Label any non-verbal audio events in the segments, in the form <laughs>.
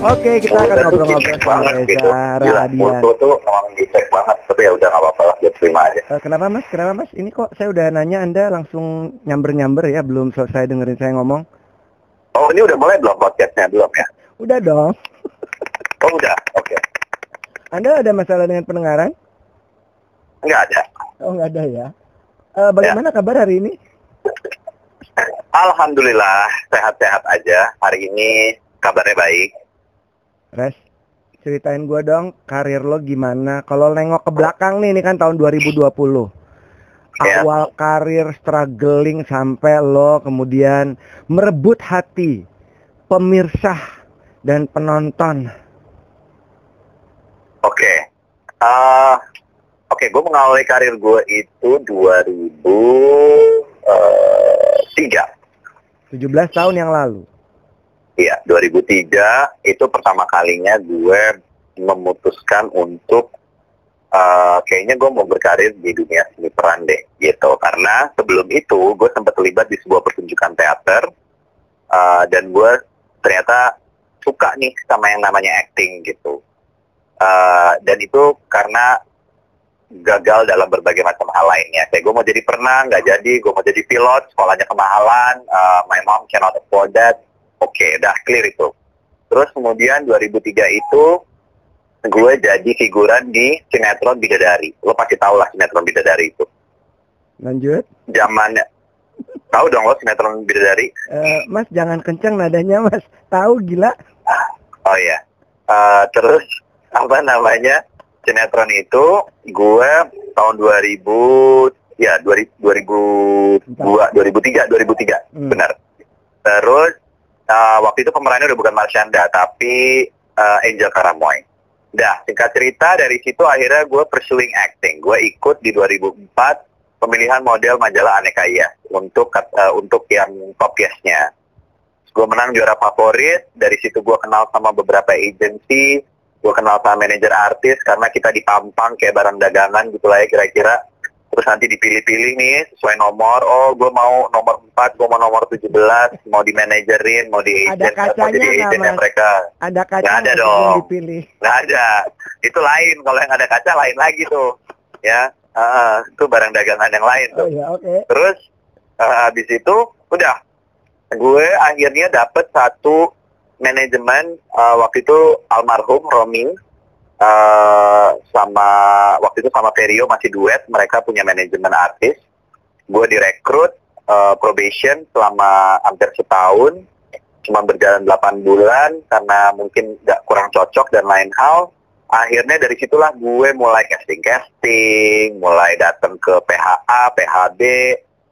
Oke, kita akan ngobrol-ngobrol sama banget gitu. Reza Gila, Radian. foto tuh emang dicek banget, tapi ya udah nggak apa-apa lah, dia terima aja. Eh, kenapa mas? Kenapa mas? Ini kok saya udah nanya Anda langsung nyamber-nyamber ya, belum selesai dengerin saya ngomong. Oh ini udah mulai belum podcastnya belum ya? Udah dong. <laughs> Oh udah, oke. Anda ada masalah dengan pendengaran? Nggak ada. Oh nggak ada ya. Eh, bagaimana kabar hari ini? Alhamdulillah sehat-sehat aja. Hari ini kabarnya baik. Res, ceritain gua dong karir lo gimana. Kalau nengok ke belakang nih, ini kan tahun 2020. Ya. Awal karir struggling sampai lo kemudian merebut hati pemirsa dan penonton. Oke. Eh, Oke, gue mengawali karir gue itu 2003. 17 tahun yang lalu. Iya, 2003 itu pertama kalinya gue memutuskan untuk eh, kayaknya gue mau berkarir di dunia seni peran deh, gitu. Karena sebelum itu gue sempat terlibat di sebuah pertunjukan teater eh, dan gue ternyata suka nih sama yang namanya acting gitu. Eh, dan itu karena gagal dalam berbagai macam hal lainnya. Kayak gue mau jadi perenang, nggak jadi. Gue mau jadi pilot, sekolahnya kemahalan. Uh, my mom cannot afford that. Oke, udah clear itu. Terus kemudian 2003 itu gue jadi figuran di sinetron Bidadari. Lo pasti tau lah sinetron Bidadari itu. Lanjut. Zamannya. Tahu dong lo sinetron Bidadari? Eh, mas jangan kencang nadanya mas. Tahu gila. Oh iya. Eh, terus apa namanya sinetron itu gue tahun 2000 ya 2000 2002 2003 2003 Hmm. benar. Terus eh, waktu itu pemerannya udah bukan Marshanda tapi eh, Angel Karamoy. Dah singkat cerita dari situ akhirnya gue pursuing acting. Gue ikut di 2004 pemilihan model majalah Aneka Iya untuk eh, untuk yang top guest-nya gue menang juara favorit dari situ gue kenal sama beberapa agency gue kenal sama manajer artis karena kita ditampang kayak barang dagangan gitu lah ya kira-kira terus nanti dipilih-pilih nih sesuai nomor. Oh gue mau nomor 4 gue mau nomor 17 mau di manajerin mau di Ada agent mau kacanya jadi nggak, agentnya mereka. Ada kaca Nggak ada dong. dipilih. nggak ada. Itu lain. Kalau yang ada kaca lain lagi tuh. Ya. Ah, itu barang dagangan yang lain tuh. Oh ya oke. Terus eh, habis itu udah. Gue akhirnya dapet satu manajemen eh, waktu itu almarhum Romi eh, sama waktu itu sama Perio masih duet mereka punya manajemen artis. Gue direkrut eh, probation selama hampir setahun. Cuma berjalan 8 bulan karena mungkin nggak kurang cocok dan lain hal. Akhirnya dari situlah gue mulai casting casting mulai datang ke PHA PHB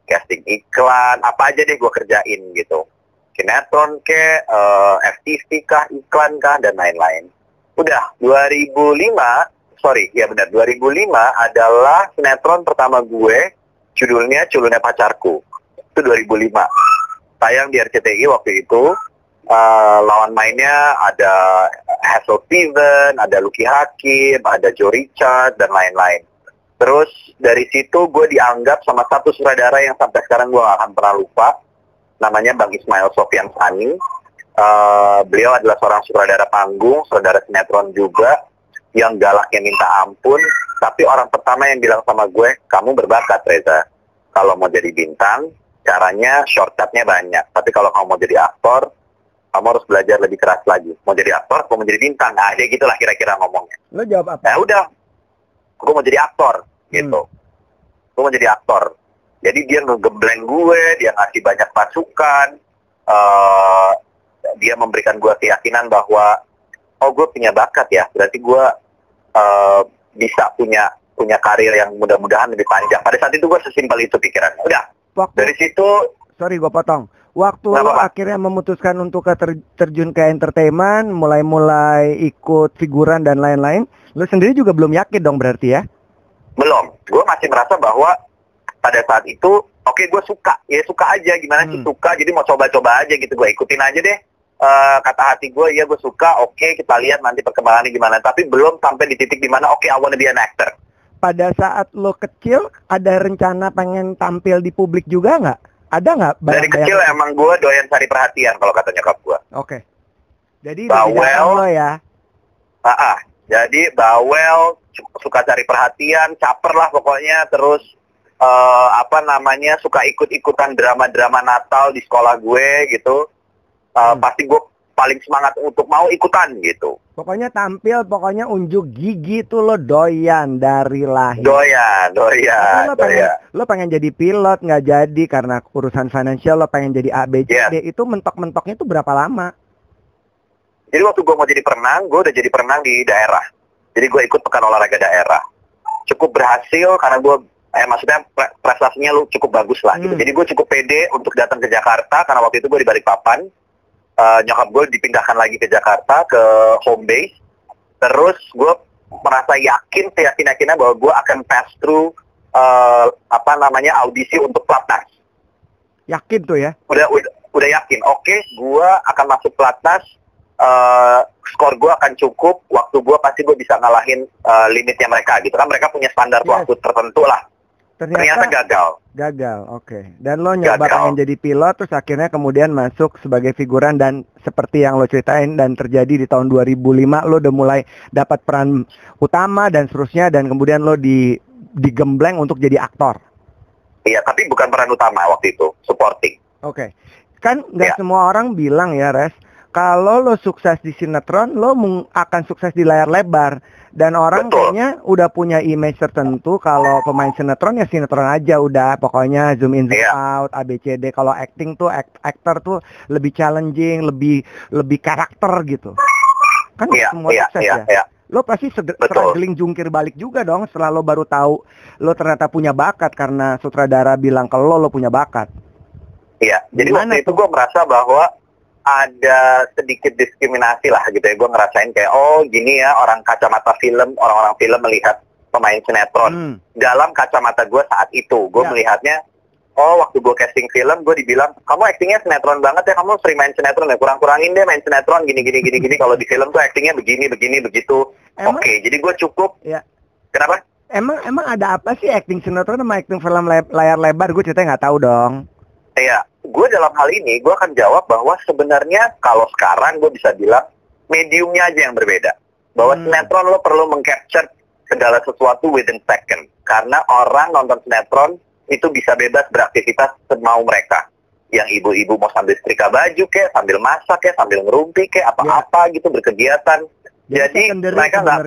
casting iklan apa aja deh gue kerjain gitu. Sinetron ke eh, FTV kah iklan kah dan lain-lain udah 2005 sorry ya benar 2005 adalah sinetron pertama gue judulnya culunnya pacarku itu 2005 tayang di RCTI waktu itu eh, lawan mainnya ada Hazel Steven, ada Lucky Hakim, ada Joe Richard dan lain-lain. Terus dari situ gue dianggap sama satu sutradara yang sampai sekarang gue gak akan pernah lupa. Namanya Bang Ismail Sofian Sani. Eh, beliau adalah seorang sutradara panggung, sutradara sinetron juga, yang galaknya minta ampun. Tapi orang pertama yang bilang sama gue, kamu berbakat Reza. Kalau mau jadi bintang, caranya shortcutnya banyak. Tapi kalau kamu mau jadi aktor, kamu harus belajar lebih keras lagi. Mau jadi aktor, mau menjadi bintang. Nah, dia gitulah kira-kira ngomongnya Lo jawab apa? ya udah gue mau jadi aktor gitu gue mau jadi aktor jadi dia ngegembleng gue dia ngasih banyak masukan eh dia memberikan gue keyakinan bahwa oh gue punya bakat ya. Berarti gue eh, bisa punya punya karir yang mudah-mudahan lebih panjang. Pada saat itu gue sesimpel itu pikiran udah. Waktu dari situ sorry gue potong. Waktu lo akhirnya memutuskan untuk ter- terjun ke entertainment, mulai-mulai ikut figuran dan lain-lain, lo sendiri juga belum yakin dong berarti ya? belum. Gue masih merasa bahwa pada saat itu oke gue suka. Ya suka aja. Gimana sih Hmm. suka? Jadi mau coba-coba aja gitu. Gue ikutin aja deh Eh, kata hati gue ya gue suka oke kita lihat nanti perkembangannya gimana tapi belum sampai di titik di mana oke I wanna be an actor Pada saat lo kecil, ada rencana pengen tampil di publik juga nggak? Ada nggak? dari kecil emang gue doyan cari perhatian kalau kata nyokap gue Oke. Jadi udah Bawel. bidang lo ya. Ah, ah. jadi bawel, su- suka cari perhatian, caper lah pokoknya, terus eh, apa namanya suka ikut-ikutan drama-drama Natal di sekolah gue gitu. Eh, Hmm. Pasti gue paling semangat untuk mau ikutan gitu. Pokoknya tampil, pokoknya unjuk gigi tuh lo doyan dari lahir. Doyan, doyan, lo pengen, doyan. lo pengen jadi pilot nggak jadi karena urusan financial lo pengen jadi A B C Iya. D itu mentok-mentoknya tuh berapa lama? Jadi waktu gue mau jadi perenang, gue udah jadi perenang di daerah. Jadi gue ikut pekan olahraga daerah. Cukup berhasil karena gue, eh maksudnya pre- prestasinya lu cukup bagus lah. Gitu. Hmm. Jadi gue cukup pede untuk datang ke Jakarta karena waktu itu gue di Balikpapan. Eh, nyokap gue dipindahkan lagi ke Jakarta ke home base. Terus gue merasa yakin, seyakin-yakinnya bahwa gue akan pass through eh, apa namanya audisi untuk pelatnas. Yakin tuh ya? Udah udah, udah yakin. Oke, gue akan masuk pelatnas. eh, skor gue akan cukup. Waktu gue pasti gue bisa ngalahin eh, limitnya mereka gitu kan. Mereka punya standar Yes. waktu tertentu lah. Ternyata Ternyata gagal. gagal. Oke. Dan lo nyoba Gagal. pengen jadi pilot terus akhirnya kemudian masuk sebagai figuran dan seperti yang lo ceritain dan terjadi di tahun 2005 lo udah mulai dapat peran utama dan seterusnya dan kemudian lo di digembleng untuk jadi aktor. Iya, tapi bukan peran utama waktu itu. Supporting. Oke. Kan nggak Ya. semua orang bilang ya, Res, kalau lo sukses di sinetron, lo akan sukses di layar lebar. Dan orang Betul. kayaknya udah punya image tertentu kalau pemain sinetron ya sinetron aja udah. Pokoknya zoom in zoom Iya. out, ABCD. Kalau acting tuh act- actor tuh lebih challenging, lebih lebih karakter gitu. Kan Iya, semua iya, sukses iya, ya. iya. Lo pasti struggling jungkir balik juga dong setelah lo baru tahu lo ternyata punya bakat karena sutradara bilang kalau lo, lo punya bakat. Iya, jadi Gimana waktu itu gue merasa bahwa ada sedikit diskriminasi lah gitu ya. Gue ngerasain kayak, oh gini ya orang kacamata film, orang-orang film melihat pemain sinetron. Hmm. Dalam kacamata gue saat itu, gue Ya. melihatnya, oh waktu gue casting film, gue dibilang, kamu actingnya sinetron banget ya, kamu sering main sinetron ya, kurang-kurangin deh main sinetron, gini-gini, gini-gini. Kalau di film tuh actingnya begini, begini, begitu. Oke, jadi gue cukup. Ya. Kenapa? Emang emang ada apa sih acting sinetron sama acting film le- layar lebar? Gue ceritanya nggak tahu dong. Iya, gue dalam hal ini gue akan jawab bahwa sebenarnya kalau sekarang gue bisa bilang mediumnya aja yang berbeda. Bahwa Hmm. sinetron lo perlu mengcapture segala sesuatu within second. Karena orang nonton sinetron itu bisa bebas beraktivitas semau mereka. Yang ibu-ibu mau sambil setrika baju kek, sambil masak kek, sambil ngerumpi kek, apa-apa gitu berkegiatan. Jadi secondary mereka nggak.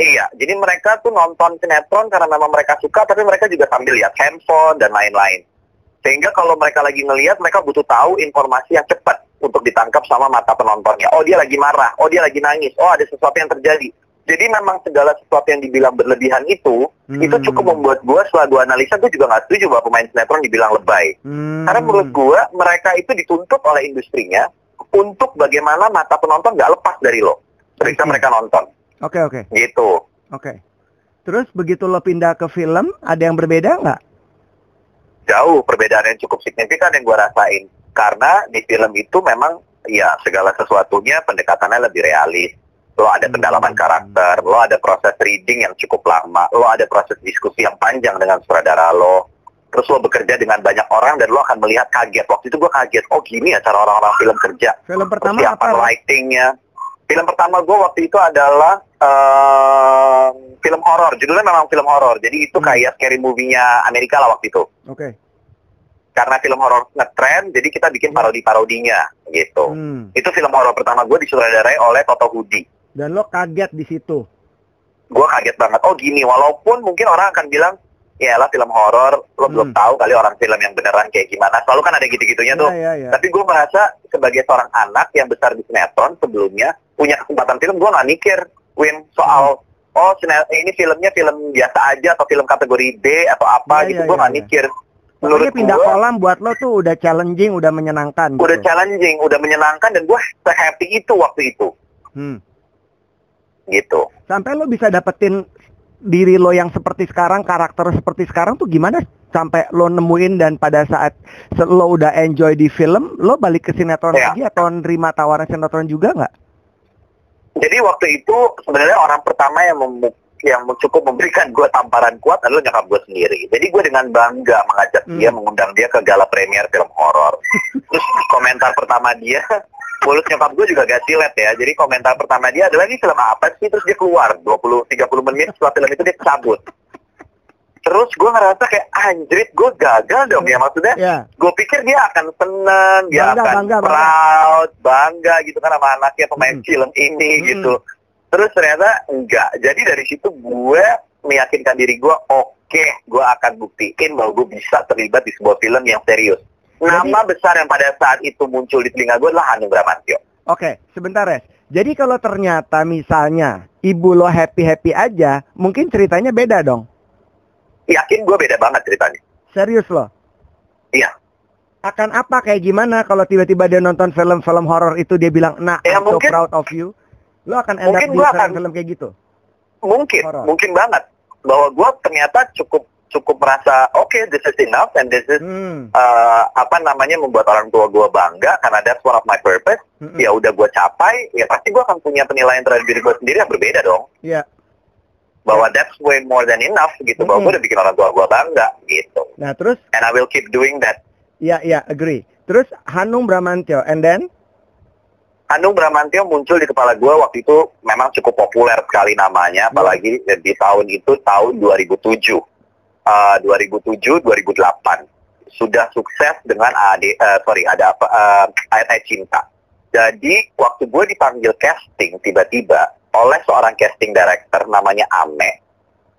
Iya, jadi mereka tuh nonton sinetron karena memang mereka suka, tapi mereka juga sambil lihat handphone dan lain-lain. Sehingga kalau mereka lagi ngelihat, mereka butuh tahu informasi yang cepat untuk ditangkap sama mata penontonnya. Oh dia lagi marah, oh dia lagi nangis, oh ada sesuatu yang terjadi. Jadi memang segala sesuatu yang dibilang berlebihan itu, Hmm. itu cukup membuat gue setelah gue analisa, gue juga nggak setuju bahwa pemain sinetron dibilang lebay. Hmm. Karena menurut gue, mereka itu dituntut oleh industrinya untuk bagaimana mata penonton nggak lepas dari lo. Ketika I see. mereka nonton, Oke oke gitu. oke. Terus begitu lo pindah ke film, ada yang berbeda nggak? Jauh perbedaan yang cukup signifikan yang gue rasain. Karena di film itu memang ya segala sesuatunya pendekatannya lebih realis. Lo ada Hmm. pendalaman karakter lo ada proses reading yang cukup lama lo ada proses diskusi yang panjang dengan sutradara lo. Terus lo bekerja dengan banyak orang dan lo akan melihat kaget. Waktu itu gue kaget oh gini ya cara orang-orang film kerja. Film pertama apa? Lightingnya film pertama gue waktu itu adalah eh, film horor judulnya memang film horor jadi itu Hmm. kayak scary movie-nya Amerika lah waktu itu Oke. karena film horor ngetrend, jadi kita bikin parodi-parodinya gitu. Hmm. Itu film horor pertama gue disutradarai oleh Toto Hudi. Dan lo kaget di situ. Gue kaget banget. Oh gini, walaupun mungkin orang akan bilang, ya lah film horor, lo Hmm. belum tahu kali orang film yang beneran kayak gimana. Selalu kan ada gitu-gitunya tuh. Ya, ya, ya. Tapi gue merasa sebagai seorang anak yang besar di sinetron sebelumnya punya kesempatan film, gue nggak mikir, Win, soal oh sine- ini filmnya film biasa aja atau film kategori B atau apa Ya, gitu, ya, gue nggak ya. mikir. Pokoknya Menurut pindah gue, kolam buat lo tuh udah challenging, udah menyenangkan. udah gitu. challenging, udah menyenangkan dan gue se-happy itu waktu itu Hmm. gitu. Sampai lo bisa dapetin diri lo yang seperti sekarang, karakter seperti sekarang tuh gimana? Sampai lo nemuin dan pada saat lo udah enjoy di film, lo balik ke sinetron Ya. lagi atau nerima tawaran sinetron juga nggak? Jadi waktu itu sebenarnya orang pertama yang mem- yang cukup memberikan gue tamparan kuat adalah nyokap gue sendiri. Jadi gue dengan bangga mengajak Hmm. dia, mengundang dia ke gala premier film horor. Terus komentar pertama dia, mulut nyokap gue juga gak silet ya. Jadi komentar pertama dia adalah ini film apa sih? Terus dia keluar 20-30 menit setelah film itu dia cabut. Terus gue ngerasa kayak anjrit gue gagal dong ya maksudnya. Ya. Gue pikir dia akan seneng, dia Bangga, akan bangga, bangga. proud, bangga gitu kan sama anaknya pemain Hmm. film ini Hmm. gitu. Terus ternyata enggak. Jadi dari situ gue meyakinkan diri gue, oke, gue akan buktiin bahwa gue bisa terlibat di sebuah film yang serius. Nama besar yang pada saat itu muncul di telinga gue adalah Hanung Bramantio. Oke, sebentar Res. Jadi kalau ternyata misalnya ibu lo happy-happy aja, mungkin ceritanya beda dong. Yakin gue beda banget ceritanya. Serius loh. Iya. Akan apa kayak gimana kalau tiba-tiba dia nonton film-film horor itu dia bilang, "Nah, Ya, I'm so mungkin- proud of you." Lo akan end up di akan- film-film kayak gitu. Mungkin, Horor. mungkin banget. Bahwa gue ternyata cukup cukup merasa, oke, this is enough and this is Hmm. uh, apa namanya membuat orang tua gue bangga karena that's one of my purpose. Mm-mm. Ya udah gue capai, ya pasti gue akan punya penilaian terhadap diri gue sendiri yang berbeda dong. Iya. Bahwa that's way more than enough gitu. Bahwa Mm-mm. gue udah bikin orang tua gue bangga gitu. Nah, terus And I will keep doing that. ya ya agree. Terus Hanung Bramantio and then Hanung Bramantio muncul di kepala gue waktu itu memang cukup populer sekali namanya, apalagi di tahun itu tahun 2007, Uh, 2007, 2008 sudah sukses dengan AD, eh, sorry ada apa uh, Ayat Ayat Cinta. Jadi waktu gue dipanggil casting tiba-tiba oleh seorang casting director namanya Ame,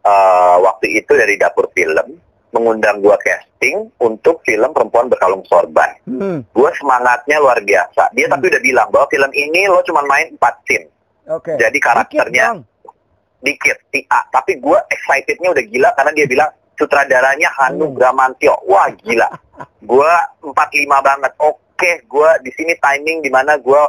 uh, waktu itu dari dapur film mengundang gue casting untuk film Perempuan Berkalung Sorban hmm, gue semangatnya luar biasa. Dia Hmm. tapi udah bilang bahwa film ini lo cuma main 4 scene. oke. Jadi Dikit karakternya dikit, si A. Tapi gue excitednya udah gila karena dia bilang sutradaranya Hanung Hmm. Bramantio. Wah gila. <laughs> gue 45 banget. Oke, gue di sini timing di mana gue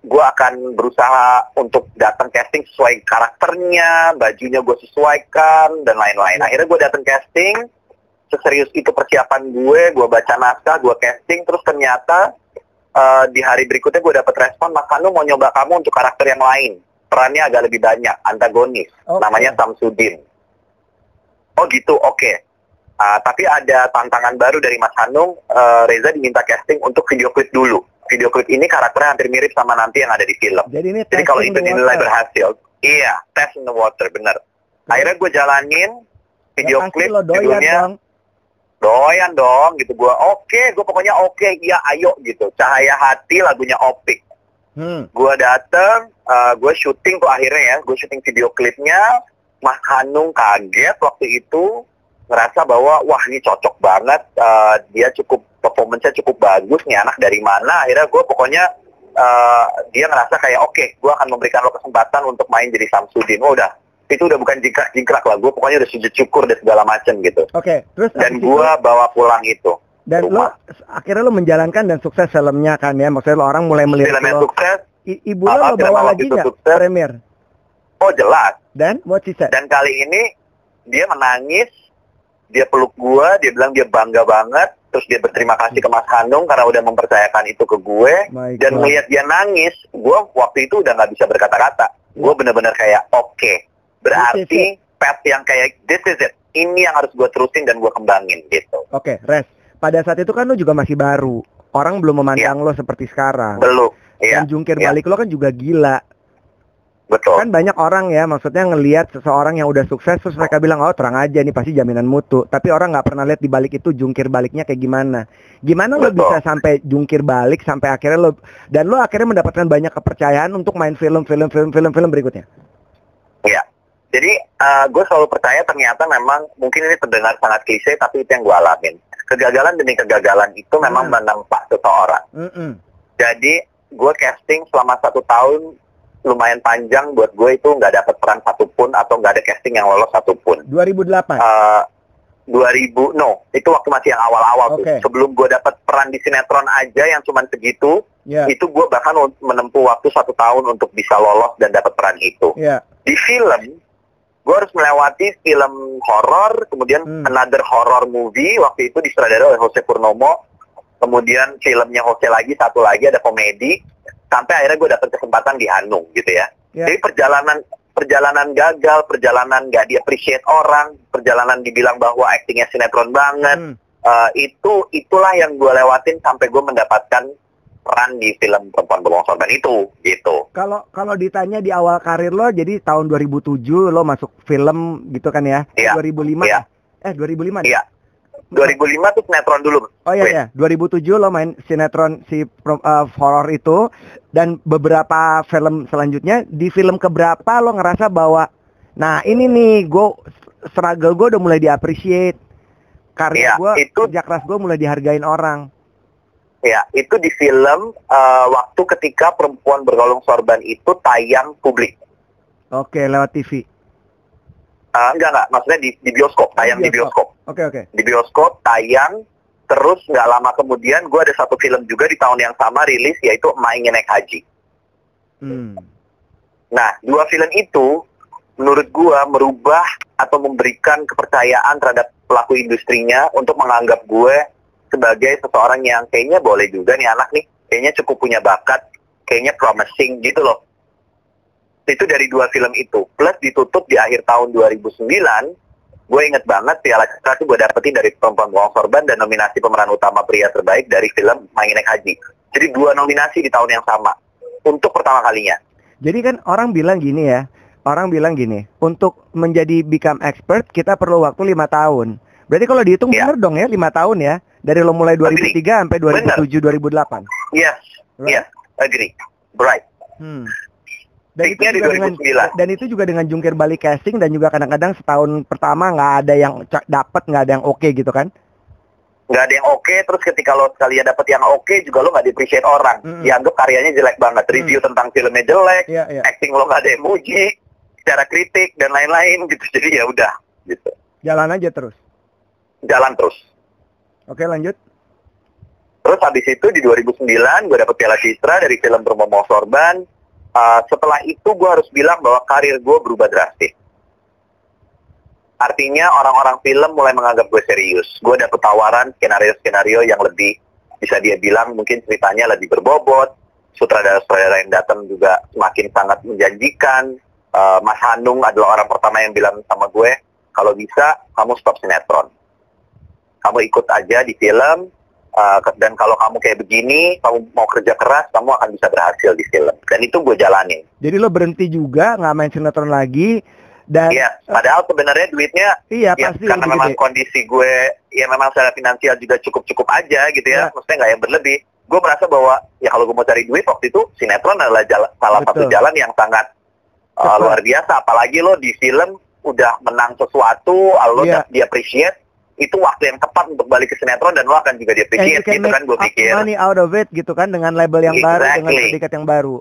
gue akan berusaha untuk datang casting sesuai karakternya, bajunya gue sesuaikan dan lain-lain. Ya. Akhirnya gue datang casting, seserius itu persiapan gue, gue baca naskah, gue casting, terus ternyata eh, di hari berikutnya gue dapat respon, Mas Hanung mau nyoba kamu untuk karakter yang lain. Perannya agak lebih banyak, antagonis, Oke. namanya Samsudin. Oh gitu, oke. Ah, tapi ada tantangan baru dari Mas Hanung, eh, Reza diminta casting untuk video klip dulu. Video klip ini karakternya hampir mirip sama nanti yang ada di film. Jadi ini Jadi kalau itu dinilai berhasil, iya, test in the water, bener. Akhirnya gue jalanin video Ya, klip judulnya dong. doyan dong gitu gue oke gue pokoknya oke iya ayo gitu cahaya hati lagunya opik Hmm. gue dateng eh, gue syuting tuh akhirnya ya gue syuting video klipnya Mas Hanung kaget waktu itu ngerasa bahwa wah ini cocok banget eh, dia cukup performance-nya cukup bagus nih anak dari mana akhirnya gue pokoknya eh, dia ngerasa kayak oke gue akan memberikan lo kesempatan untuk main jadi Samsudin. Oh, udah. Itu udah bukan jingkrak-jingkrak lah gue pokoknya udah sujud syukur dan segala macem gitu. Oke, terus dan gue bawa pulang itu. Dan lo akhirnya lo menjalankan dan sukses filmnya kan ya? Maksudnya lo orang mulai melihat filmnya lo. sukses. I- ibu lo Ah, lo bawa lagi nggak? sukses. premier? Oh jelas. Dan what she said? Dan kali ini dia menangis dia peluk gua dia bilang dia bangga banget terus dia berterima kasih ke Mas Hanung karena udah mempercayakan itu ke gue. Dan melihat dia nangis gua waktu itu udah nggak bisa berkata-kata. Gua bener-bener kayak oke berarti path yang kayak this is it. Ini yang harus gua terusin dan gua kembangin gitu. Oke res. Pada saat itu kan lo juga masih baru. Orang belum memandang lo seperti sekarang. Belum iya dan jungkir iya. balik lo kan juga gila betul kan banyak orang ya maksudnya ngelihat seseorang yang udah sukses terus mereka bilang oh terang aja nih pasti jaminan mutu tapi orang nggak pernah lihat di balik itu jungkir baliknya kayak gimana gimana lo Betul. bisa sampai jungkir balik sampai akhirnya lo dan lo akhirnya mendapatkan banyak kepercayaan untuk main film film film film film berikutnya Iya. Jadi gue selalu percaya ternyata memang mungkin ini terdengar sangat klise tapi itu yang gue alamin. Kegagalan demi kegagalan itu memang Hmm. menempa seseorang. Mm-mm. Jadi gue casting selama satu tahun lumayan panjang buat gue itu nggak dapat peran satupun atau nggak ada casting yang lolos satupun. 2008 Eh 2000 no itu waktu masih yang awal-awal Oke. tuh sebelum gue dapat peran di sinetron aja yang cuman segitu ya itu gue bahkan menempuh waktu satu tahun untuk bisa lolos dan dapat peran itu ya di film gue harus melewati film horor kemudian Hmm. another horror movie waktu itu disutradarai oleh Jose Purnomo kemudian filmnya Jose lagi satu lagi ada komedi sampai akhirnya gue dapet kesempatan di Hanung gitu ya Ya. jadi perjalanan perjalanan gagal perjalanan gak di appreciate orang perjalanan dibilang bahwa aktingnya sinetron banget Hmm. Eh, itu itulah yang gue lewatin sampai gue mendapatkan peran di film Perempuan Berbohong Sorban itu, gitu. Kalau kalau ditanya di awal karir lo, jadi tahun 2007 lo masuk film gitu kan ya? Iya. 2005? Iya. Eh 2005? Iya. 2005 tuh sinetron dulu. Oh iya Wait. ya, 2007 lo main sinetron si uh, horor itu dan beberapa film selanjutnya di film keberapa lo ngerasa bahwa nah ini nih gue struggle gue udah mulai diappreciate karya Iya, gue itu- kerja keras gue mulai dihargain orang. Ya, itu di film eh, waktu ketika Perempuan Bergolong Sorban itu tayang publik. Oke lewat TV. Eh, enggak enggak, maksudnya di, di bioskop, tayang di bioskop. Oke oke. Di bioskop tayang, terus nggak lama kemudian gue ada satu film juga di tahun yang sama rilis yaitu Emak Naik Haji. Hmm. Nah, dua film itu menurut gua merubah atau memberikan kepercayaan terhadap pelaku industrinya untuk menganggap gue sebagai seseorang yang kayaknya boleh juga nih anak nih, kayaknya cukup punya bakat, kayaknya promising gitu loh. Itu dari dua film itu. Plus ditutup di akhir tahun 2009, gue inget banget Piala Citra itu gue dapetin dari Perempuan Bohong Sorban dan nominasi pemeran utama pria terbaik dari film Naik Haji. Jadi dua nominasi di tahun yang sama. Untuk pertama kalinya. Jadi kan orang bilang gini ya, orang bilang gini, untuk menjadi become expert kita perlu waktu lima tahun. Berarti kalau dihitung Iya. bener dong ya lima tahun ya, dari lo mulai 2003 sampai 2007 2008. Yes, Right? yes, agree. Right. Hmm. Dan itu, juga dengan, 2009. dan itu juga dengan jungkir balik casting dan juga kadang-kadang setahun pertama nggak ada yang dapet nggak ada yang oke gitu kan? Nggak ada yang oke, terus ketika lo sekalian dapet yang oke juga lo nggak di-appreciate orang. Mm-mm. Dianggap karyanya jelek banget. Review tentang filmnya jelek, Iya iya. acting lo nggak ada yang muji, secara kritik dan lain-lain gitu. <laughs> Jadi ya udah gitu. Jalan aja terus. Jalan terus. Oke lanjut. Terus habis itu di 2009 gue dapet Piala Citra dari film Bermomo Sorban. Uh, setelah itu gue harus bilang bahwa karir gue berubah drastis. Artinya orang-orang film mulai menganggap gue serius. Gue dapet tawaran skenario-skenario yang lebih bisa dia bilang mungkin ceritanya lebih berbobot. Sutradara-sutradara yang datang juga semakin sangat menjanjikan. Uh, Mas Hanung adalah orang pertama yang bilang sama gue, kalau bisa kamu stop sinetron. Kamu ikut aja di film, Uh, dan kalau kamu kayak begini, kamu mau kerja keras, kamu akan bisa berhasil di film. Dan itu gue jalanin. Jadi lo berhenti juga nggak main sinetron lagi dan Iya, padahal sebenarnya duitnya iya ya pasti karena memang gede. kondisi gue ya memang secara finansial juga cukup-cukup aja gitu ya, Ya. maksudnya nggak yang berlebih. Gue merasa bahwa ya kalau gue mau cari duit waktu itu sinetron adalah jala- salah satu Betul. jalan yang sangat uh, luar biasa. Apalagi lo di film udah menang sesuatu, lo Iya. udah di appreciate, itu waktu yang tepat untuk balik ke sinetron dan lo akan juga di And you appreciate can gitu make kan gue pikir. money out of it gitu kan dengan label yang baru dengan Exactly. predikat yang baru.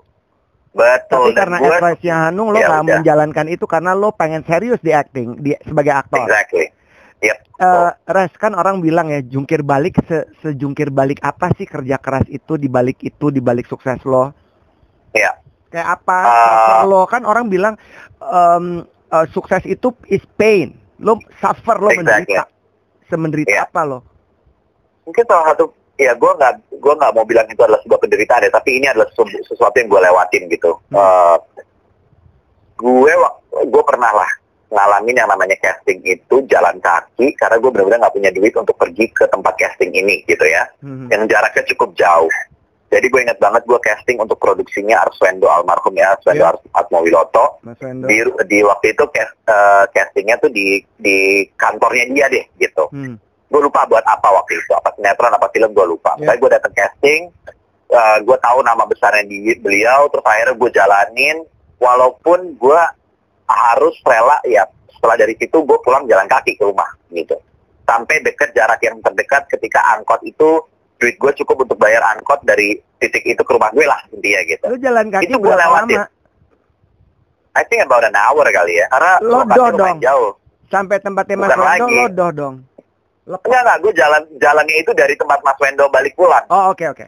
Betul. Tapi karena gue advice-nya Hanung lo Ya udah. menjalankan itu karena lo pengen serius di acting di sebagai aktor. Exactly. Yep. Eh, Res kan orang bilang ya jungkir balik se sejungkir balik apa sih kerja keras itu di balik itu di balik sukses lo? Iya. Kayak apa? Suffer lo kan orang bilang em, eh, sukses itu is pain. Lo suffer lo Exactly. menderita. Semenderita Iya. apa lo? Mungkin salah satu ya gue nggak gue nggak mau bilang itu adalah sebuah penderitaan ya, tapi ini adalah sesu- sesuatu yang gue lewatin gitu. Hmm. Eh, gue gue pernah lah ngalamin yang namanya casting itu jalan kaki karena gue benar-benar nggak punya duit untuk pergi ke tempat casting ini gitu ya, Hmm. yang jaraknya cukup jauh. Jadi gue ingat banget gue casting untuk produksinya Arswendo almarhum ya Arswendo. Ars- Atmowiloto. Di di waktu itu cast, eh, castingnya tuh di di kantornya dia deh gitu Hmm. gue lupa buat apa waktu itu apa sinetron apa film gue lupa Iya. saya gue datang casting eh, gue tahu nama besarnya di beliau terus akhirnya gue jalanin walaupun gue harus rela ya setelah dari situ gue pulang jalan kaki ke rumah gitu sampai deket jarak yang terdekat ketika angkot itu duit gue cukup untuk bayar angkot dari titik itu ke rumah gue lah intinya gitu Lo jalan kaki Itu berapa lewatin. lama? I think about an hour kali ya karena lumayan dong. jauh Sampai tempatnya Mas Bukan Wendo lagi. lodoh dong. Lepas. Enggak, enggak. Gue jalan jalannya itu dari tempat Mas Wendo balik pulang. Oh oke oke.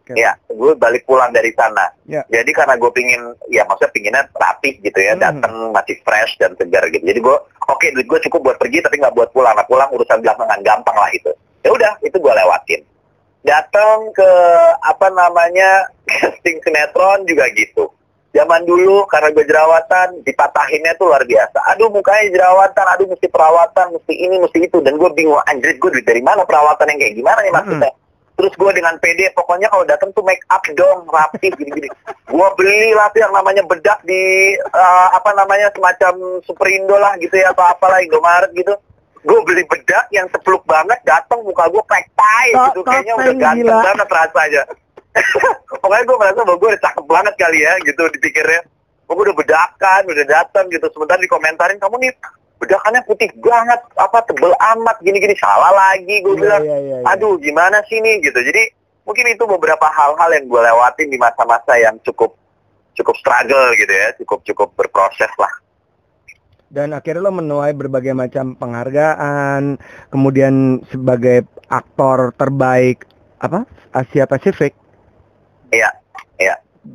Oke. Ya, gue balik pulang dari sana. Ya. Jadi karena gue pingin, ya maksudnya pinginnya rapih gitu ya, Hmm. datang masih fresh dan segar gitu. Jadi gue, oke duit gue cukup buat pergi tapi nggak buat pulang. Nah pulang urusan belakangan gampang lah itu. Ya udah, itu gue lewatin. Datang ke apa namanya <laughs> casting sinetron juga gitu. Zaman dulu karena gue jerawatan, dipatahinnya tuh luar biasa. Aduh mukanya jerawatan, aduh mesti perawatan, mesti ini, mesti itu. Dan gue bingung, anjir gue duit dari mana perawatan yang kayak gimana nih maksudnya. terus gue dengan pede pokoknya kalau datang tuh make up dong rapi <laughs> gini-gini gue beli lah tuh yang namanya bedak di uh, apa namanya semacam Superindo lah gitu ya atau apalah Indomaret gitu gue beli bedak yang sepluk banget datang muka gue tie gitu kayaknya udah ganteng gila. banget rasanya. <laughs> Pokoknya gue merasa bahwa gue udah cakep banget kali ya gitu dipikirnya. Gue udah bedakan udah datang gitu. Sementara dikomentarin kamu nih bedakannya putih banget apa tebel amat gini-gini. Salah lagi gue yeah, bilang. yeah, yeah, yeah. aduh gimana sih nih? Gitu. Jadi mungkin itu beberapa hal-hal yang gue lewatin di masa-masa yang cukup cukup struggle gitu ya cukup cukup berproses lah dan akhirnya lo menuai berbagai macam penghargaan kemudian sebagai aktor terbaik apa Asia Pasifik. Iya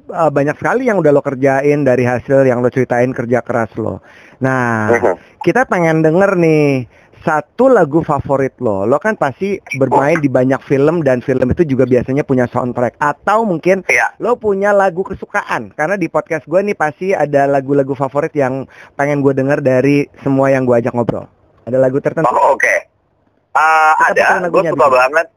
uh, banyak sekali yang udah lo kerjain dari hasil yang lo ceritain kerja keras lo. Nah, uh-huh. kita pengen denger nih satu lagu favorit lo. Lo kan pasti bermain di banyak film dan film itu juga biasanya punya soundtrack atau mungkin yeah. lo punya lagu kesukaan karena di podcast gue nih pasti ada lagu-lagu favorit yang pengen gue denger dari semua yang gue ajak ngobrol. Ada lagu tertentu? Oh, oke. Okay. Uh, ada. Gue suka banget.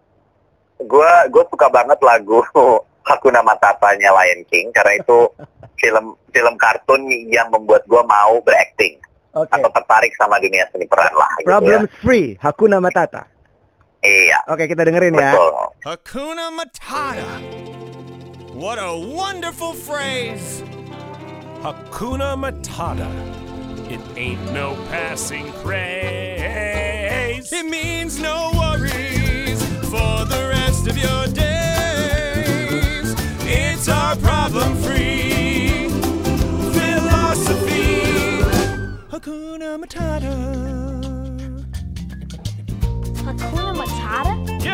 Gue gue suka banget lagu <laughs> Hakuna Matata-nya Lion King karena itu <laughs> film film kartun yang membuat gue mau berakting okay. atau tertarik sama dunia seni peran lah. Gitu Problem ya. free, Hakuna Matata. Iya. Oke, okay, kita dengerin ya. Betul. ya. Hakuna Matata. What a wonderful phrase. Hakuna Matata. It ain't no passing craze. It means no worries for the rest of your day.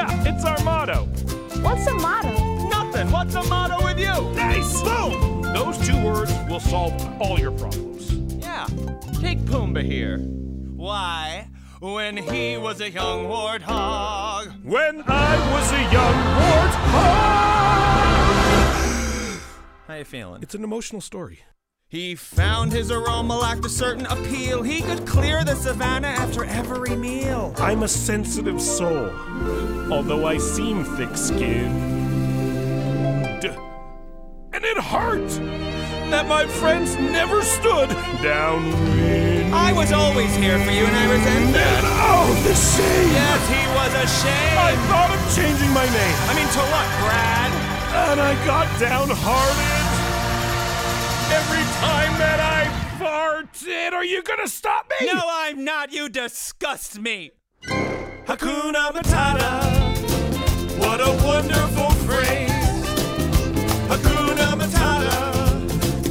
Yeah, it's our motto. What's a motto? Nothing. What's a motto with you? Nice. Boom. Those two words will solve all your problems. Yeah. Take Pumbaa here. Why? When he was a young warthog. When I was a young warthog. How you feeling? It's an emotional story. He found his aroma lacked a certain appeal. He could clear the savannah after every meal. I'm a sensitive soul, although I seem thick skinned. And it hurt that my friends never stood downwind. I was always here for you, and I resent that. Oh, the shame! Yes, he was ashamed. I thought of changing my name. I mean, to what, Brad? And I got downhearted every time that I farted. Are you gonna stop me? No, I'm not. You disgust me. Hakuna Matata. What a wonderful phrase. Hakuna Matata.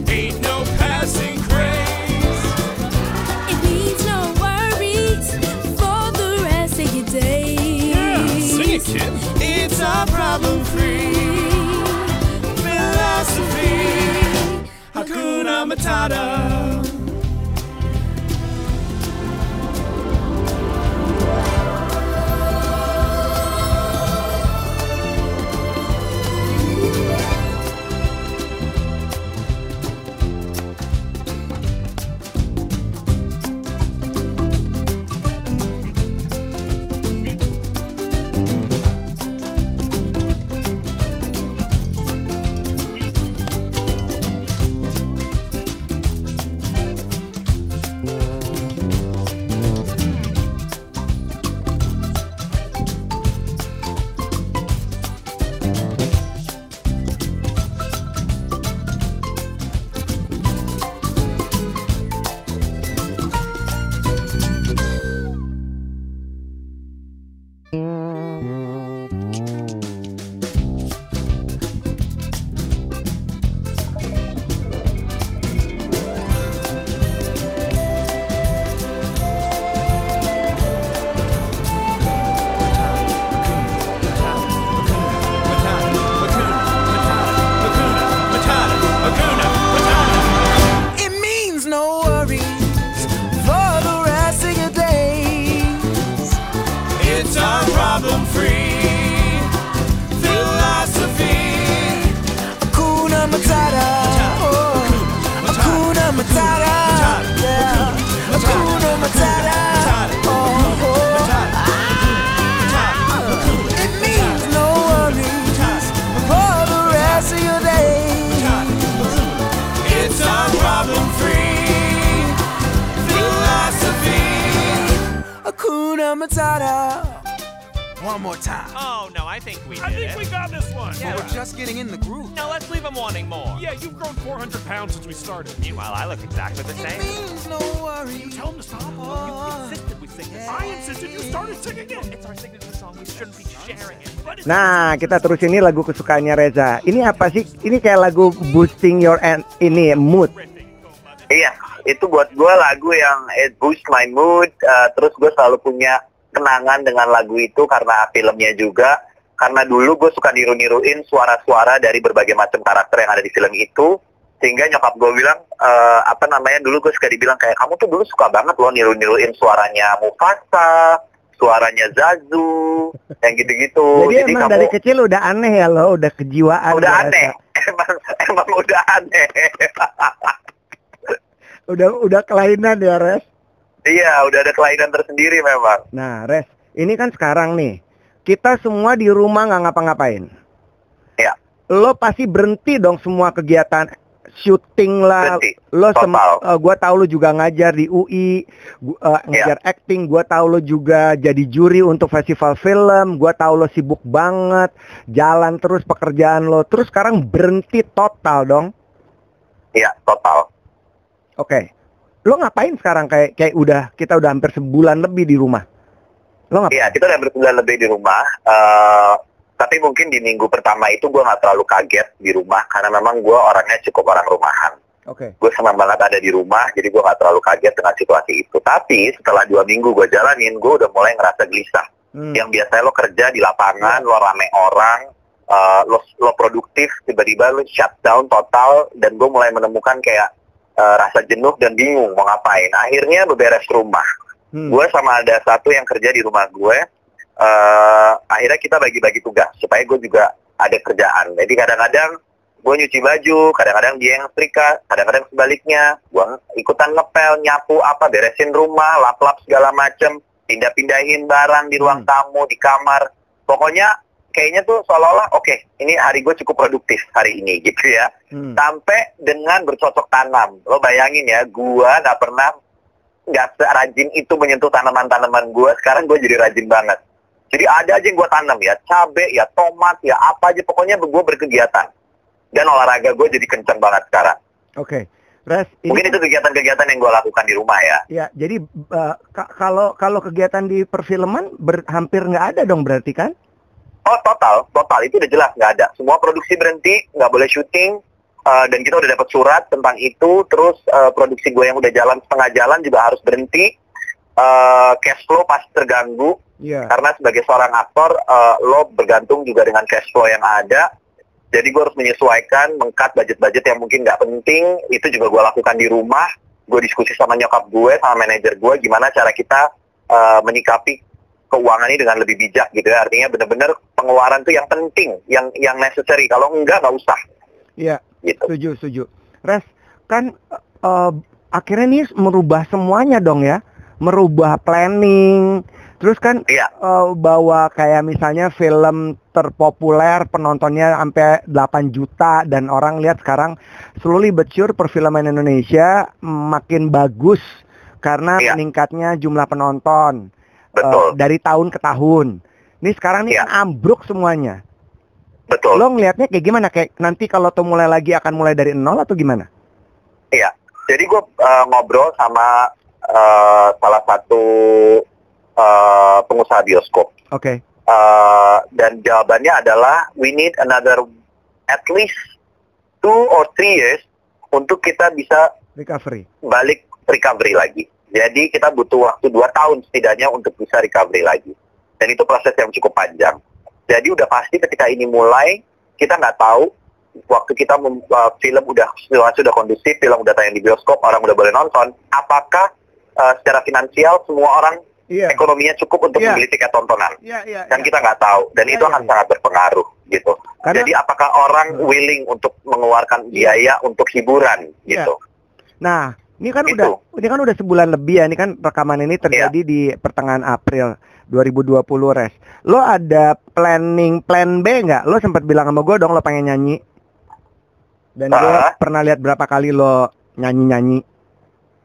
Ain't no passing craze. It means no worries for the rest of your days. Yeah, sing it, kid. It's a problem free Hakuna Matata. One more time. Oh, no, I think we did I think it. we got this one. Yeah, We're just getting in the groove. No, let's leave him wanting more. Yeah, you've grown 400 pounds since we started. Meanwhile, I look exactly the It same. means no worry. Tell him to stop. You insisted we sing this I insisted you started singing it. It's our signature song. We shouldn't be sharing it. But Nah, kita terus ini lagu kesukaannya Reza. Ini apa sih? Ini kayak lagu boosting your and ini mood. Iya, itu buat gue lagu yang it boost my mood. uh, terus gue selalu punya kenangan dengan lagu itu karena filmnya juga. Karena dulu gue suka niru-niruin suara-suara dari berbagai macam karakter yang ada di film itu. Sehingga nyokap gue bilang, eh, apa namanya, dulu gue suka dibilang kayak, kamu tuh dulu suka banget loh niru-niruin suaranya Mufasa, suaranya Zazu, yang gitu-gitu. Jadi, emang dari kecil udah aneh ya lo, udah kejiwaan. udah gua aneh. <laughs> Emang, emang udah aneh. <laughs> Udah udah kelainan ya, Res. Iya, udah ada kelainan tersendiri memang. Nah, Res, ini kan sekarang nih. Kita semua di rumah nggak ngapa-ngapain. Iya. Lo pasti berhenti dong semua kegiatan syuting lah. Berhenti. Lo Total. eh, gua tahu lo juga ngajar di UI, gu- eh, Iya. ngajar acting. Gua tahu lo juga jadi juri untuk festival film. Gua tahu lo sibuk banget, jalan terus pekerjaan lo. Terus sekarang berhenti total dong. Iya, total. Oke. Lo ngapain sekarang kayak kayak udah kita udah hampir sebulan lebih di rumah. Lo ngapain? Iya, kita udah berbulan lebih di rumah. eh, tapi mungkin di minggu pertama itu gue nggak terlalu kaget di rumah karena memang gue orangnya cukup orang rumahan. Oke. Gue senang banget ada di rumah, jadi gue nggak terlalu kaget dengan situasi itu. Tapi setelah dua minggu gue jalanin, gue udah mulai ngerasa gelisah. Hmm. Yang biasanya lo kerja di lapangan, lo rame orang, eh, lo lo produktif, tiba-tiba lo shutdown total, dan gue mulai menemukan kayak eh, rasa jenuh dan bingung mau ngapain. Akhirnya beberes rumah Hmm. gue sama ada satu yang kerja di rumah gue eh akhirnya kita bagi-bagi tugas supaya gue juga ada kerjaan jadi kadang-kadang gue nyuci baju kadang-kadang dia yang setrika kadang-kadang sebaliknya gue ikutan ngepel nyapu apa beresin rumah lap-lap segala macem pindah-pindahin barang di ruang Hmm. tamu di kamar pokoknya kayaknya tuh seolah-olah oke ini hari gue cukup produktif hari ini gitu ya Hmm. sampai dengan bercocok tanam. Lo bayangin ya, gua nggak pernah nggak serajin itu menyentuh tanaman-tanaman gua. Sekarang gue jadi rajin banget. Jadi ada aja yang gua tanam ya, cabe, ya tomat, ya apa aja. Pokoknya gue berkegiatan. Dan olahraga gue jadi kenceng banget sekarang. Oke. Res, ini Mungkin itu kegiatan-kegiatan yang gue lakukan di rumah ya. ya jadi ka- kalau kalau kegiatan di perfilman ber- hampir nggak ada dong berarti kan? Oh total, total itu udah jelas nggak ada. Semua produksi berhenti, nggak boleh syuting. eh, dan kita udah dapat surat tentang itu. Terus eh, produksi gue yang udah jalan setengah jalan juga harus berhenti. Eh, cash flow pasti terganggu Iya. karena sebagai seorang aktor eh, lo bergantung juga dengan cash flow yang ada. Jadi gue harus menyesuaikan, mengkat budget-budget yang mungkin nggak penting. Itu juga gue lakukan di rumah. Gue diskusi sama nyokap gue, sama manajer gue, gimana cara kita eh, menyikapi keuangan ini dengan lebih bijak gitu ya. Artinya benar-benar pengeluaran tuh yang penting, yang yang necessary. Kalau enggak nggak usah Iya, gitu. setuju, setuju. Res, kan eh, akhirnya nih merubah semuanya dong ya. Merubah planning. Terus kan Iya. eh, bawa kayak misalnya film terpopuler penontonnya sampai 8 juta dan orang lihat sekarang slowly but sure perfilman Indonesia makin bagus karena Iya. meningkatnya jumlah penonton Betul, dari tahun ke tahun. Ini sekarang nih kan ambruk semuanya. betul. Lo ngelihatnya kayak gimana? Kayak nanti kalau tuh mulai lagi akan mulai dari nol atau gimana? Iya. Jadi gue uh, ngobrol sama uh, salah satu uh, pengusaha bioskop. Oke. Uh, dan jawabannya adalah we need another at least two or three years untuk kita bisa Recovery. balik recovery lagi. Jadi kita butuh waktu dua tahun setidaknya untuk bisa recovery lagi. Dan itu proses yang cukup panjang. Jadi udah pasti ketika ini mulai, kita nggak tahu waktu kita mem- uh, film udah situasi udah kondusif, film udah tayang di bioskop, orang udah boleh nonton, apakah uh, secara finansial semua orang Iya. ekonominya cukup untuk Iya. membeli tiket tontonan? Iya, iya. Dan iya. kita nggak tahu, dan Iya, itu iya, akan iya. sangat berpengaruh gitu. Karena- Jadi apakah orang willing untuk mengeluarkan biaya untuk hiburan Iya. gitu? Nah, ini kan Itu. udah ini kan udah sebulan lebih ya. Ini kan rekaman ini terjadi Iya. di pertengahan April 2020 res. Lo ada planning plan B nggak? Lo sempat bilang sama gue dong lo pengen nyanyi. Dan gue Ah. pernah lihat berapa kali lo nyanyi-nyanyi.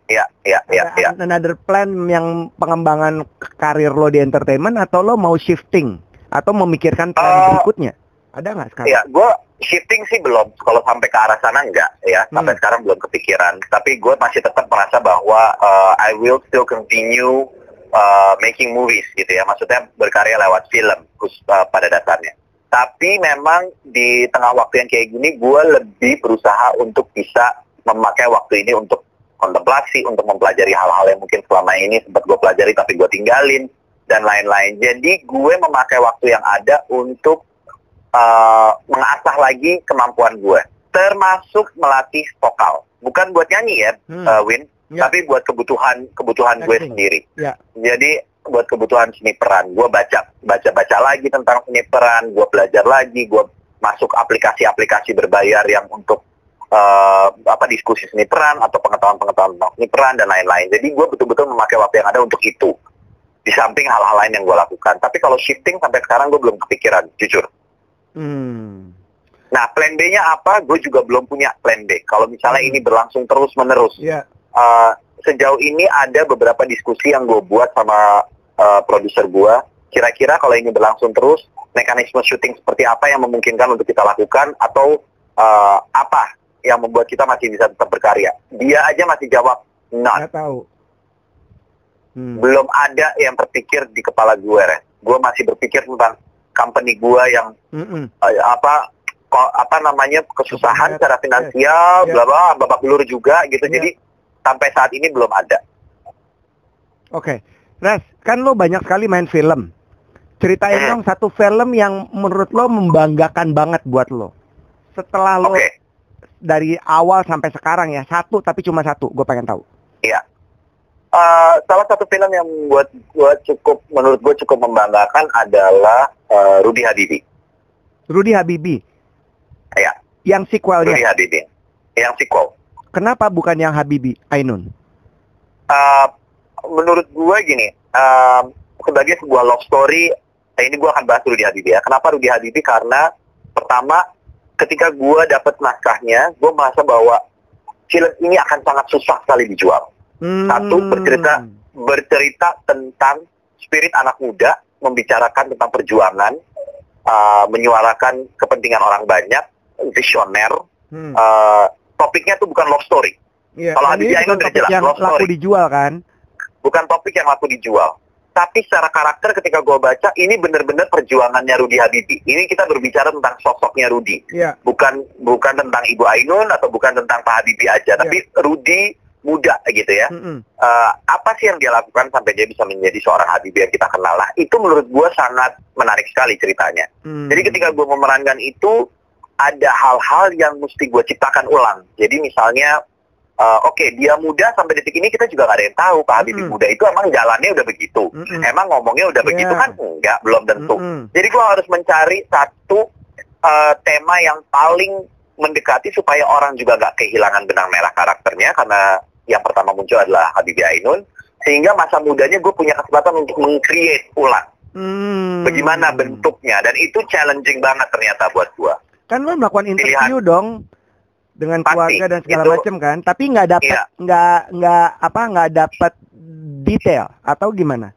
Iya, iya, iya, Ada iya. Another plan yang pengembangan karir lo di entertainment atau lo mau shifting atau memikirkan plan Eh, berikutnya? Ada nggak sekarang? Iya, gue shifting sih belum. Kalau sampai ke arah sana enggak ya. Sampai Hmm. sekarang belum kepikiran. Tapi gue masih tetap merasa bahwa uh, I will still continue uh, making movies gitu ya. Maksudnya berkarya lewat film uh, pada dasarnya. Tapi memang di tengah waktu yang kayak gini, gue lebih berusaha untuk bisa memakai waktu ini untuk kontemplasi, untuk mempelajari hal-hal yang mungkin selama ini sempat gue pelajari tapi gue tinggalin dan lain-lain. Jadi gue memakai waktu yang ada untuk uh, mengasah lagi kemampuan gue, termasuk melatih vokal. Bukan buat nyanyi ya, Hmm. uh, Win, Ya. tapi buat kebutuhan kebutuhan gue sendiri. Ya. Jadi buat kebutuhan seni peran, gue baca baca baca lagi tentang seni peran, gue belajar lagi, gue masuk aplikasi-aplikasi berbayar yang untuk uh, apa diskusi seni peran atau pengetahuan-pengetahuan tentang seni peran dan lain-lain. Jadi gue betul-betul memakai waktu yang ada untuk itu. Di samping hal-hal lain yang gue lakukan. Tapi kalau shifting sampai sekarang gue belum kepikiran, jujur. Hmm. Nah, plan B-nya apa? Gue juga belum punya plan B. Kalau misalnya ini berlangsung terus-menerus. Ya. Uh, sejauh ini ada beberapa diskusi yang gue buat sama uh, produser gue. Kira-kira kalau ini berlangsung terus, mekanisme syuting seperti apa yang memungkinkan untuk kita lakukan atau uh, apa yang membuat kita masih bisa tetap berkarya? Dia aja masih jawab not. Nggak tahu. Hmm. Belum ada yang terpikir di kepala gue, Ren. Gue masih berpikir tentang company gue yang Mm-mm. eh, apa ko- apa namanya kesusahan Kesulitan, secara finansial, Yes. bla bla babak belur juga gitu. Yes. Jadi sampai saat ini belum ada. Oke, Res, kan lo banyak sekali main film. Ceritain Hmm. dong satu film yang menurut lo membanggakan banget buat lo. Setelah lo Oke, dari awal sampai sekarang ya, satu tapi cuma satu, gue pengen tahu. Eh, salah satu film yang buat gue cukup menurut gue cukup membanggakan adalah eh, Rudy Habibi. Rudy Habibi. Iya. Yang sequelnya. Rudy Habibi. Yang sequel. Kenapa bukan yang Habibi, Ainun? Eh, menurut gue gini, eh, sebagai sebuah love story, eh, ini gue akan bahas Rudy Habibi ya. Kenapa Rudy Habibi? Karena pertama, ketika gue dapet naskahnya, gue merasa bahwa film ini akan sangat susah sekali dijual. Satu, Hmm. bercerita. Bercerita tentang spirit anak muda, membicarakan tentang perjuangan, eh, menyuarakan kepentingan orang banyak, visioner. Hmm. Eh, topiknya tuh bukan love story, Iya, kalau dan Habibi ini Ainun bukan udah topik jelas, yang love laku story. dijual kan? bukan topik yang laku dijual. Tapi secara karakter ketika gue baca, ini benar-benar perjuangannya Rudy Habibi. Ini kita berbicara tentang sosoknya Rudy. Iya. Bukan bukan tentang Ibu Ainun atau bukan tentang Pak Habibie aja, Iya. tapi Rudy muda gitu ya. Mm-mm. Eh, apa sih yang dia lakukan sampai dia bisa menjadi seorang Habibie yang kita kenal lah? Itu menurut gue sangat menarik sekali ceritanya. Hmm. Jadi ketika gue memerankan itu, ada hal-hal yang mesti gue ciptakan ulang. Jadi misalnya, eh, oke dia muda sampai detik ini kita juga nggak ada yang tahu Pak Habibie Mm-mm. muda itu emang jalannya udah begitu. Mm-mm. Emang ngomongnya udah Iya. begitu kan? Enggak, belum tentu. Mm-mm. Jadi gue harus mencari satu eh, tema yang paling mendekati supaya orang juga nggak kehilangan benang merah karakternya karena yang pertama muncul adalah Habibie Ainun sehingga masa mudanya gue punya kesempatan untuk meng-create ulang Hmm. bagaimana bentuknya dan itu challenging banget ternyata buat gue. Kan lo melakukan interview dong dengan Pasti, keluarga dan segala macam kan, tapi nggak dapat Iya. nggak nggak apa nggak dapat detail atau gimana?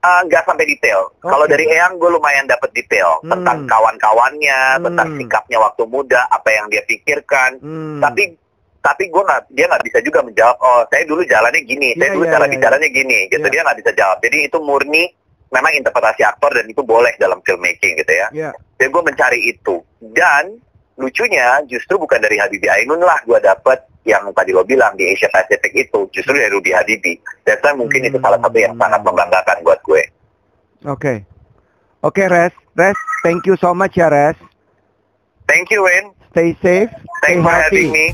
Ah, nggak sampai detail. Oke. Kalau dari Eyang gue lumayan dapat detail Hmm. tentang kawan-kawannya, tentang Hmm. sikapnya waktu muda, apa yang dia pikirkan. Hmm. Tapi tapi gue nggak dia nggak bisa juga menjawab. Oh, saya dulu jalannya gini, Iya, saya dulu iya, cara iya, bicaranya gini, gitu Iya. dia nggak bisa jawab. Jadi itu murni memang interpretasi aktor dan itu boleh dalam filmmaking gitu ya. ya. Dan gue mencari itu. Dan lucunya justru bukan dari Habibie Ainun lah gue dapet yang tadi lo bilang di Asia Pacific itu justru dari Rudy Habibi. Dan saya mungkin itu salah satu yang Hmm. sangat membanggakan buat gue. Oke. Oke, Res. Res, thank you so much ya, Res. Thank you, Win. Stay safe, stay Thanks for healthy. having me.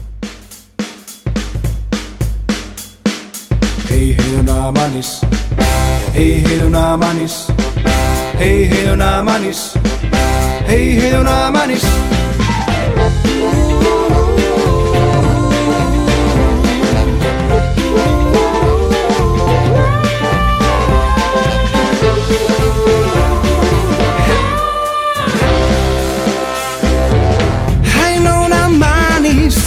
Nona manis. Hey, nona manis. Hey, nona manis. Hey, nona manis. Hai nona manis,